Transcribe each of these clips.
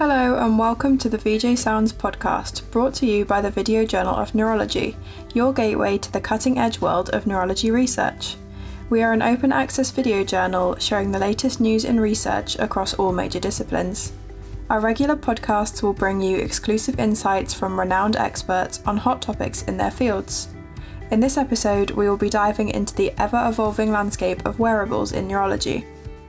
Hello, and welcome to the VJ Sounds podcast, brought to you by the Video Journal of Neurology, your gateway to the cutting edge world of neurology research. We are an open access video journal sharing the latest news and research across all major disciplines. Our regular podcasts will bring you exclusive insights from renowned experts on hot topics in their fields. In this episode, we will be diving into the ever evolving landscape of wearables in neurology.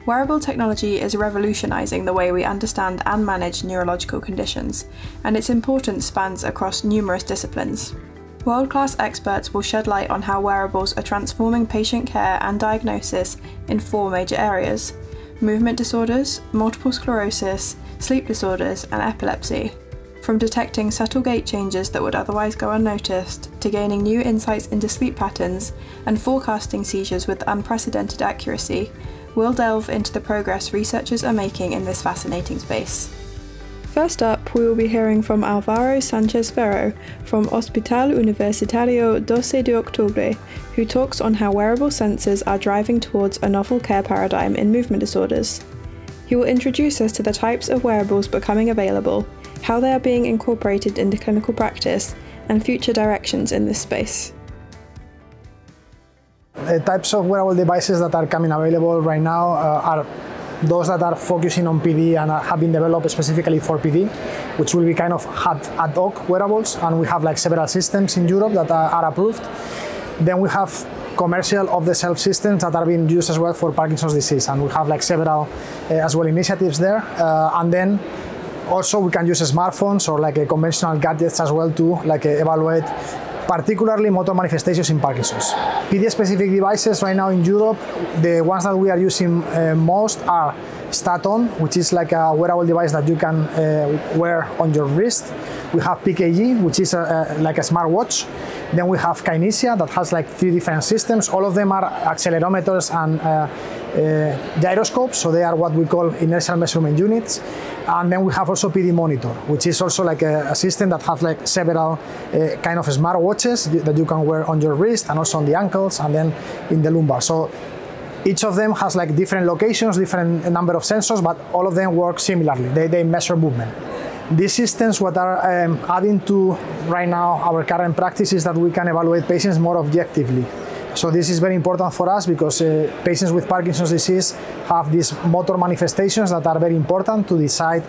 Wearable technology is revolutionizing the way we understand and manage neurological conditions, and its importance spans across numerous disciplines. World class experts will shed light on how wearables are transforming patient care and diagnosis in four major areas movement disorders, multiple sclerosis, sleep disorders, and epilepsy. From detecting subtle gait changes that would otherwise go unnoticed, to gaining new insights into sleep patterns and forecasting seizures with unprecedented accuracy, we'll delve into the progress researchers are making in this fascinating space. First up, we will be hearing from Alvaro Sanchez Ferro from Hospital Universitario 12 de Octubre, who talks on how wearable sensors are driving towards a novel care paradigm in movement disorders. He will introduce us to the types of wearables becoming available, how they are being incorporated into clinical practice, and future directions in this space. The types of wearable devices that are coming available right now uh, are those that are focusing on PD and have been developed specifically for PD, which will be kind of ad hoc wearables. And we have like several systems in Europe that are, are approved. Then we have commercial off-the-shelf systems that are being used as well for Parkinson's disease, and we have like several uh, as well initiatives there. Uh, and then also we can use smartphones or like conventional gadgets as well to like evaluate particularly motor manifestations in Parkinson's. PD-specific devices right now in Europe, the ones that we are using uh, most are STAT-ON, which is like a wearable device that you can uh, wear on your wrist. We have PKG, which is a, a, like a smartwatch. Then we have Kinesia, that has like three different systems. All of them are accelerometers and uh, gyroscopes, so they are what we call inertial measurement units. And then we have also PD monitor, which is also like a, a system that has like several uh, kind of smart watches that you can wear on your wrist and also on the ankles and then in the lumbar. So each of them has like different locations, different number of sensors, but all of them work similarly. They, they measure movement. These systems, what are um, adding to right now our current practice is that we can evaluate patients more objectively. So this is very important for us because uh, patients with Parkinson's disease have these motor manifestations that are very important to decide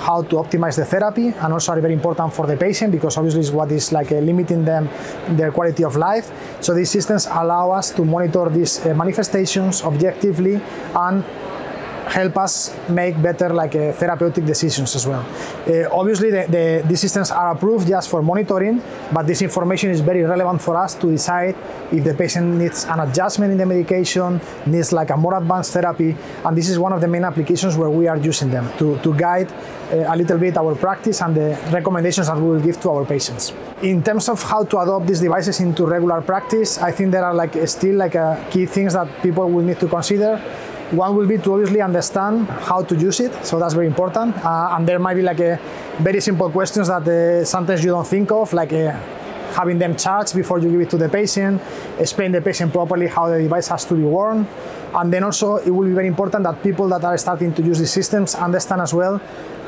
how to optimize the therapy and also are very important for the patient because obviously it's what is like uh, limiting them their quality of life. So these systems allow us to monitor these uh, manifestations objectively and help us make better like uh, therapeutic decisions as well. Uh, obviously, the, the, these systems are approved just for monitoring, but this information is very relevant for us to decide if the patient needs an adjustment in the medication, needs like a more advanced therapy, and this is one of the main applications where we are using them to, to guide uh, a little bit our practice and the recommendations that we will give to our patients. In terms of how to adopt these devices into regular practice, I think there are like still like uh, key things that people will need to consider. One will be to obviously understand how to use it, so that's very important. Uh, and there might be like a very simple questions that uh, sometimes you don't think of, like uh, having them charged before you give it to the patient, explain the patient properly how the device has to be worn. And then also it will be very important that people that are starting to use these systems understand as well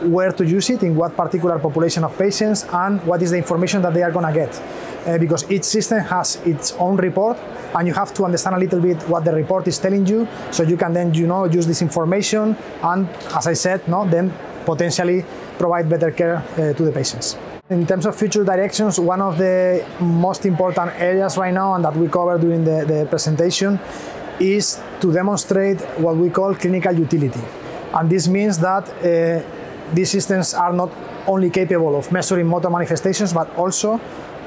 where to use it, in what particular population of patients, and what is the information that they are going to get. Uh, because each system has its own report and you have to understand a little bit what the report is telling you so you can then you know use this information and as i said no then potentially provide better care uh, to the patients in terms of future directions one of the most important areas right now and that we covered during the, the presentation is to demonstrate what we call clinical utility and this means that uh, these systems are not only capable of measuring motor manifestations but also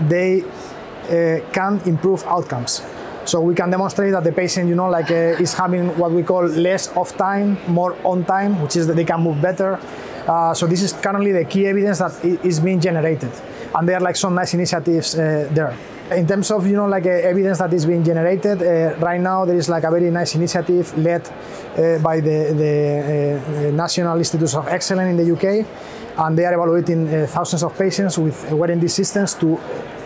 they uh, can improve outcomes so we can demonstrate that the patient, you know, like uh, is having what we call less off time, more on time, which is that they can move better. Uh, so this is currently the key evidence that is being generated, and there are like some nice initiatives uh, there. In terms of you know like uh, evidence that is being generated, uh, right now there is like a very nice initiative led uh, by the, the National Institutes of Excellence in the UK, and they are evaluating uh, thousands of patients with wearing these systems to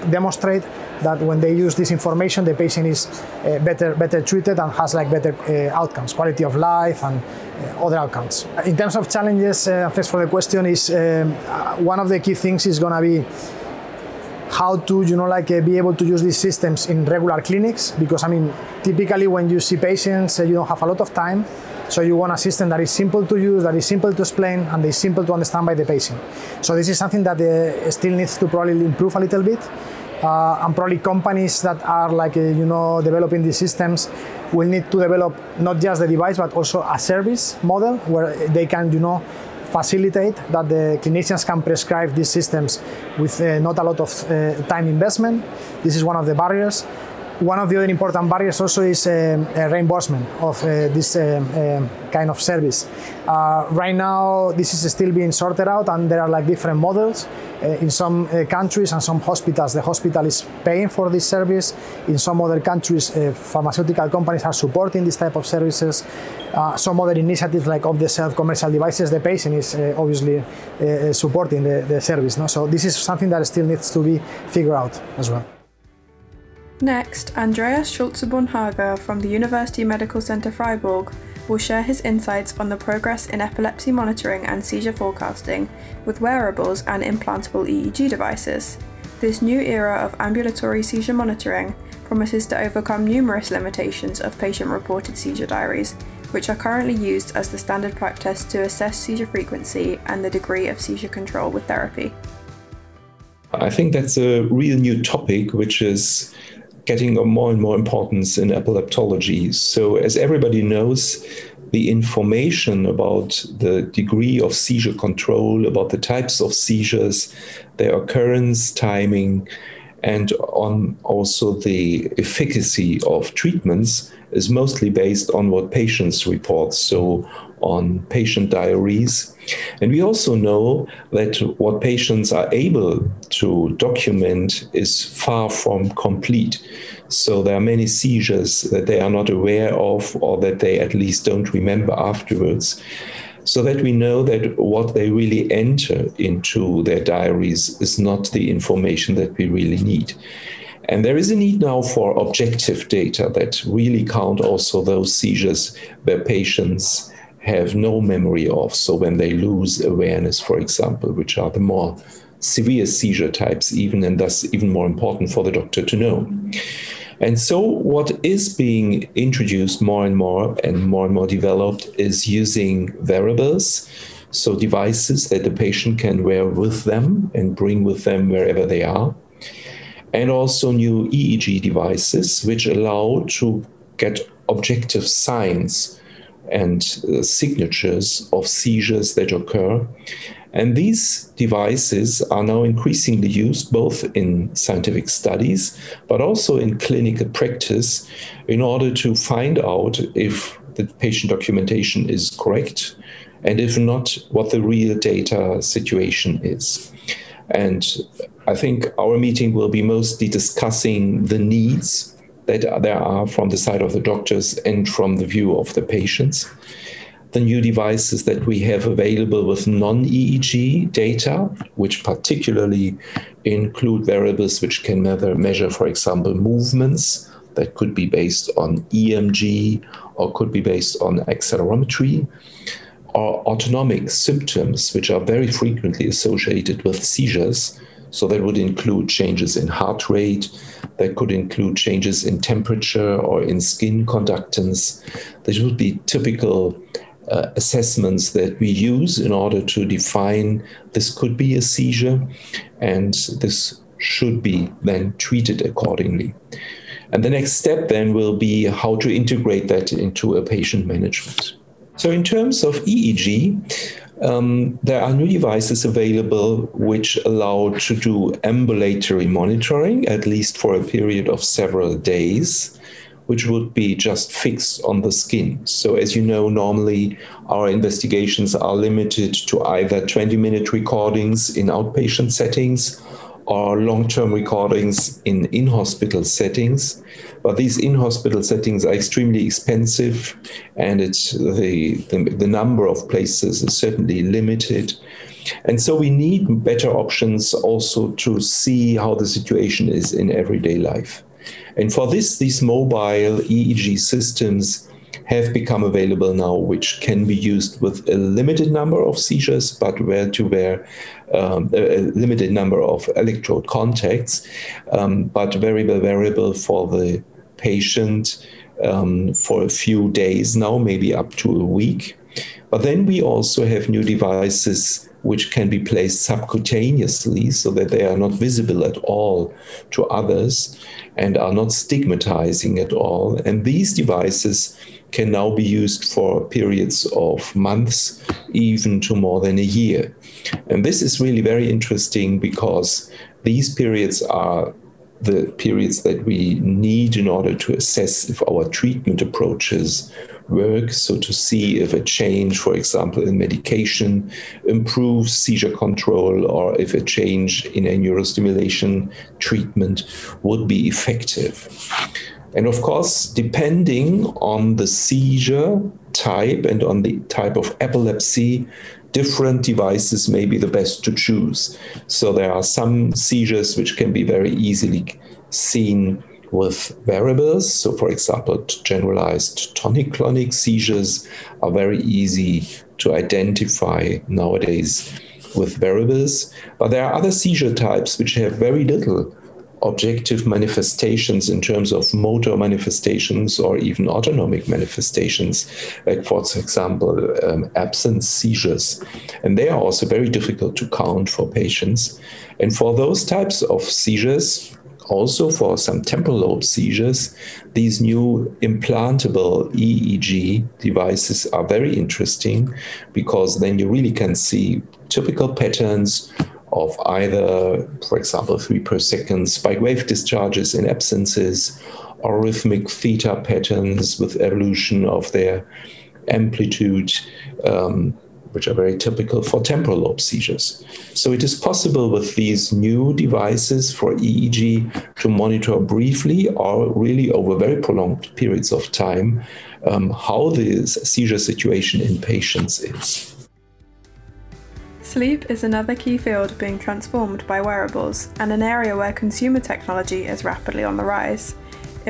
demonstrate that when they use this information, the patient is uh, better better treated and has like better uh, outcomes, quality of life and uh, other outcomes. In terms of challenges, thanks for the question. Is um, one of the key things is going to be how to you know like uh, be able to use these systems in regular clinics because i mean typically when you see patients uh, you don't have a lot of time so you want a system that is simple to use that is simple to explain and is simple to understand by the patient so this is something that uh, still needs to probably improve a little bit uh, and probably companies that are like uh, you know developing these systems will need to develop not just the device but also a service model where they can you know facilitate that the clinicians can prescribe these systems with uh, not a lot of uh, time investment. This is one of the barriers. One of the other important barriers also is uh, uh, reimbursement of uh, this uh, uh, kind of service. Uh, right now, this is still being sorted out, and there are like different models. Uh, in some countries and some hospitals, the hospital is paying for this service. In some other countries, pharmaceutical companies are supporting this type of services. some other initiatives, like off-the-shelf commercial devices, the patient is obviously supporting the, the service. No? So this is something that still needs to be figured out as well. Next, Andreas Schulze-Bonhage from the University Medical Center Freiburg will share his insights on the progress in epilepsy monitoring and seizure forecasting with wearables and implantable EEG devices. This new era of ambulatory seizure monitoring promises to overcome numerous limitations of patient reported seizure diaries, which are currently used as the standard practice to assess seizure frequency and the degree of seizure control with therapy. I think that's a real new topic, which is getting more and more importance in epileptology. So, as everybody knows, the information about the degree of seizure control, about the types of seizures, their occurrence, timing, and on also the efficacy of treatments is mostly based on what patients report. So, on patient diaries. And we also know that what patients are able to document is far from complete. So there are many seizures that they are not aware of or that they at least don't remember afterwards. So that we know that what they really enter into their diaries is not the information that we really need. And there is a need now for objective data that really count also those seizures where patients have no memory of. So when they lose awareness, for example, which are the more severe seizure types, even and thus even more important for the doctor to know. And so, what is being introduced more and more and more and more developed is using wearables, so devices that the patient can wear with them and bring with them wherever they are, and also new EEG devices which allow to get objective signs and uh, signatures of seizures that occur. And these devices are now increasingly used both in scientific studies, but also in clinical practice in order to find out if the patient documentation is correct, and if not, what the real data situation is. And I think our meeting will be mostly discussing the needs that there are from the side of the doctors and from the view of the patients. The new devices that we have available with non EEG data, which particularly include wearables which can measure, for example, movements that could be based on EMG or could be based on accelerometry, or autonomic symptoms, which are very frequently associated with seizures so that would include changes in heart rate, that could include changes in temperature or in skin conductance. These would be typical uh, assessments that we use in order to define this could be a seizure and this should be then treated accordingly. And the next step then will be how to integrate that into a patient management. So, in terms of EEG, um, there are new devices available which allow to do ambulatory monitoring, at least for a period of several days, which would be just fixed on the skin. So, as you know, normally our investigations are limited to either 20 minute recordings in outpatient settings or long-term recordings in in-hospital settings, but these in-hospital settings are extremely expensive, and it's the, the, the number of places is certainly limited. And so we need better options also to see how the situation is in everyday life. And for this, these mobile EEG systems have become available now, which can be used with a limited number of seizures, but where to where um, a limited number of electrode contacts, um, but very variable for the patient um, for a few days now, maybe up to a week. But then we also have new devices which can be placed subcutaneously so that they are not visible at all to others and are not stigmatizing at all. And these devices can now be used for periods of months, even to more than a year. And this is really very interesting because these periods are the periods that we need in order to assess if our treatment approaches work. So, to see if a change, for example, in medication improves seizure control or if a change in a neurostimulation treatment would be effective. And of course, depending on the seizure type and on the type of epilepsy, different devices may be the best to choose. So there are some seizures which can be very easily seen with wearables. So, for example, generalized tonic clonic seizures are very easy to identify nowadays with wearables. But there are other seizure types which have very little objective manifestations in terms of motor manifestations or even autonomic manifestations, like, for example, um, absence seizures. And they are also very difficult to count for patients. And for those types of seizures, also for some temporal lobe seizures, these new implantable EEG devices are very interesting because then you really can see typical patterns of either, for example, three per second spike wave discharges in absences, or rhythmic theta patterns with evolution of their amplitude, um, which are very typical for temporal lobe seizures. So it is possible with these new devices for EEG to monitor briefly or really over very prolonged periods of time um, how the seizure situation in patients is. Sleep is another key field being transformed by wearables and an area where consumer technology is rapidly on the rise.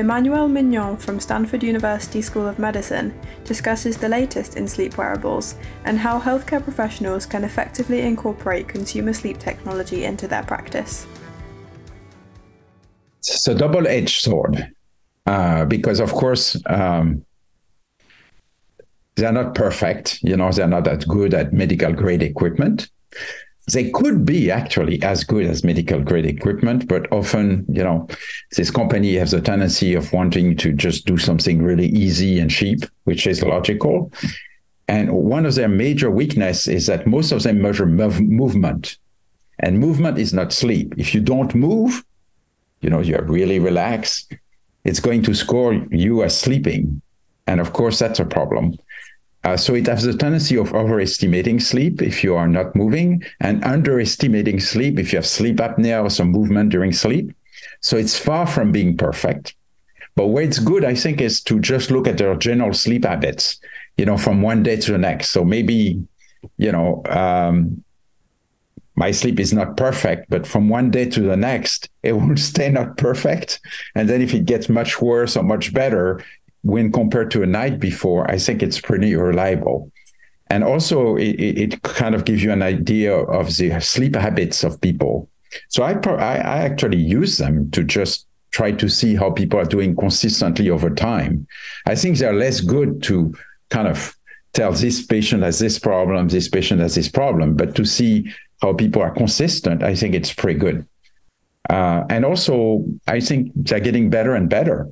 Emmanuel Mignot from Stanford University School of Medicine discusses the latest in sleep wearables and how healthcare professionals can effectively incorporate consumer sleep technology into their practice. It's a double edged sword uh, because, of course, um, they're not perfect. You know, they're not that good at medical grade equipment. They could be actually as good as medical grade equipment, but often, you know, this company has a tendency of wanting to just do something really easy and cheap, which is logical. And one of their major weakness is that most of them measure mov- movement, and movement is not sleep. If you don't move, you know, you're really relaxed. It's going to score you as sleeping, and of course, that's a problem. Uh, so it has a tendency of overestimating sleep if you are not moving and underestimating sleep if you have sleep apnea or some movement during sleep. So it's far from being perfect. But where it's good, I think, is to just look at their general sleep habits, you know, from one day to the next. So maybe, you know, um, my sleep is not perfect, but from one day to the next, it will stay not perfect. And then if it gets much worse or much better, when compared to a night before, I think it's pretty reliable. And also, it, it kind of gives you an idea of the sleep habits of people. So I, I, I actually use them to just try to see how people are doing consistently over time. I think they're less good to kind of tell this patient has this problem, this patient has this problem, but to see how people are consistent, I think it's pretty good. Uh, and also, I think they're getting better and better.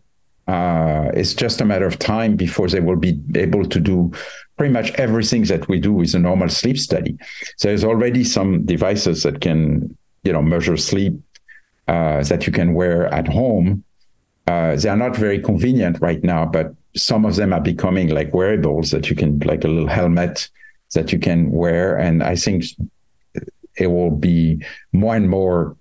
Uh, it's just a matter of time before they will be able to do pretty much everything that we do with a normal sleep study. So there's already some devices that can, you know, measure sleep uh, that you can wear at home. Uh, they are not very convenient right now, but some of them are becoming like wearables that you can, like a little helmet that you can wear. And I think it will be more and more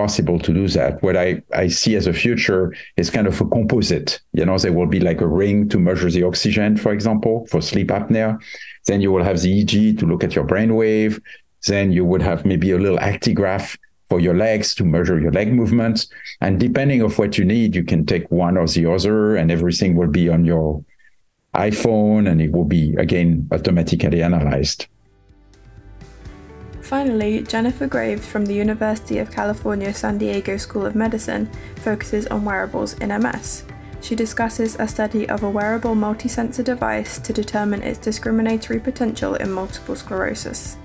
possible to do that. What I, I see as a future is kind of a composite. You know, there will be like a ring to measure the oxygen, for example, for sleep apnea. Then you will have the EEG to look at your brainwave. Then you would have maybe a little actigraph for your legs to measure your leg movements. And depending of what you need, you can take one or the other, and everything will be on your iPhone, and it will be again automatically analyzed. Finally, Jennifer Graves from the University of California San Diego School of Medicine focuses on wearables in MS. She discusses a study of a wearable multi-sensor device to determine its discriminatory potential in multiple sclerosis.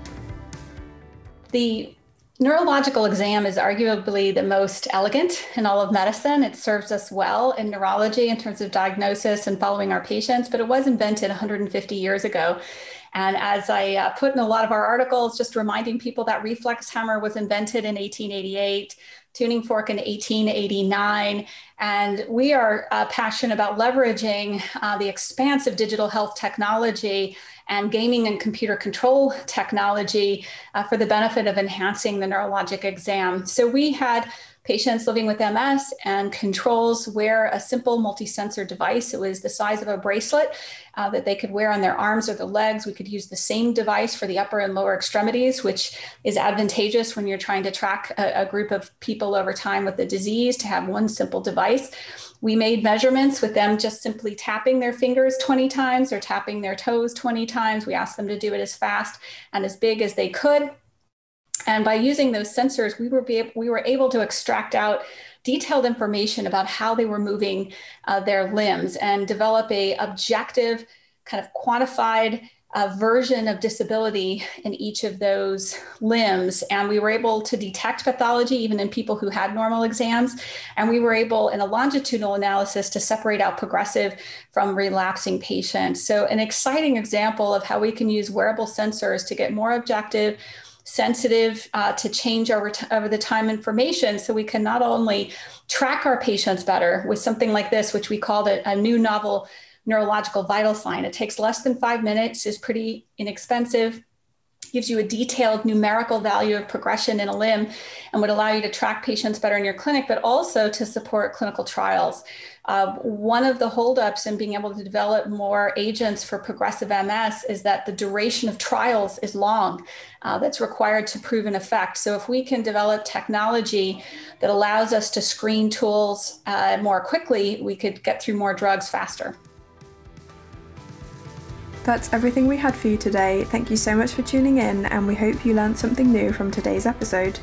The Neurological exam is arguably the most elegant in all of medicine. It serves us well in neurology in terms of diagnosis and following our patients, but it was invented 150 years ago. And as I uh, put in a lot of our articles, just reminding people that reflex hammer was invented in 1888, tuning fork in 1889. And we are uh, passionate about leveraging uh, the expansive digital health technology and gaming and computer control technology uh, for the benefit of enhancing the neurologic exam. So we had patients living with MS and controls wear a simple multi-sensor device. It was the size of a bracelet uh, that they could wear on their arms or their legs. We could use the same device for the upper and lower extremities, which is advantageous when you're trying to track a, a group of people over time with the disease to have one simple device. We made measurements with them just simply tapping their fingers 20 times or tapping their toes 20 times. We asked them to do it as fast and as big as they could. And by using those sensors, we were, able, we were able to extract out detailed information about how they were moving uh, their limbs and develop a objective, kind of quantified a version of disability in each of those limbs. And we were able to detect pathology even in people who had normal exams. And we were able, in a longitudinal analysis, to separate out progressive from relapsing patients. So, an exciting example of how we can use wearable sensors to get more objective. Sensitive uh, to change over, t- over the time information, so we can not only track our patients better with something like this, which we called a, a new novel neurological vital sign. It takes less than five minutes, is pretty inexpensive, gives you a detailed numerical value of progression in a limb, and would allow you to track patients better in your clinic, but also to support clinical trials. Uh, one of the holdups in being able to develop more agents for progressive MS is that the duration of trials is long. Uh, that's required to prove an effect. So, if we can develop technology that allows us to screen tools uh, more quickly, we could get through more drugs faster. That's everything we had for you today. Thank you so much for tuning in, and we hope you learned something new from today's episode.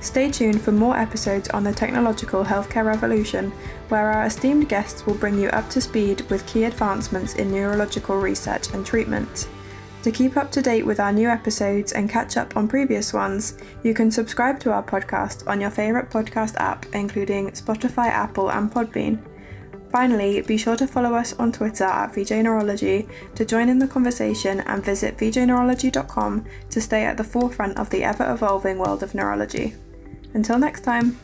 Stay tuned for more episodes on the technological healthcare revolution, where our esteemed guests will bring you up to speed with key advancements in neurological research and treatment. To keep up to date with our new episodes and catch up on previous ones, you can subscribe to our podcast on your favourite podcast app, including Spotify, Apple, and Podbean. Finally, be sure to follow us on Twitter at VJ Neurology to join in the conversation and visit vjneurology.com to stay at the forefront of the ever evolving world of neurology. Until next time.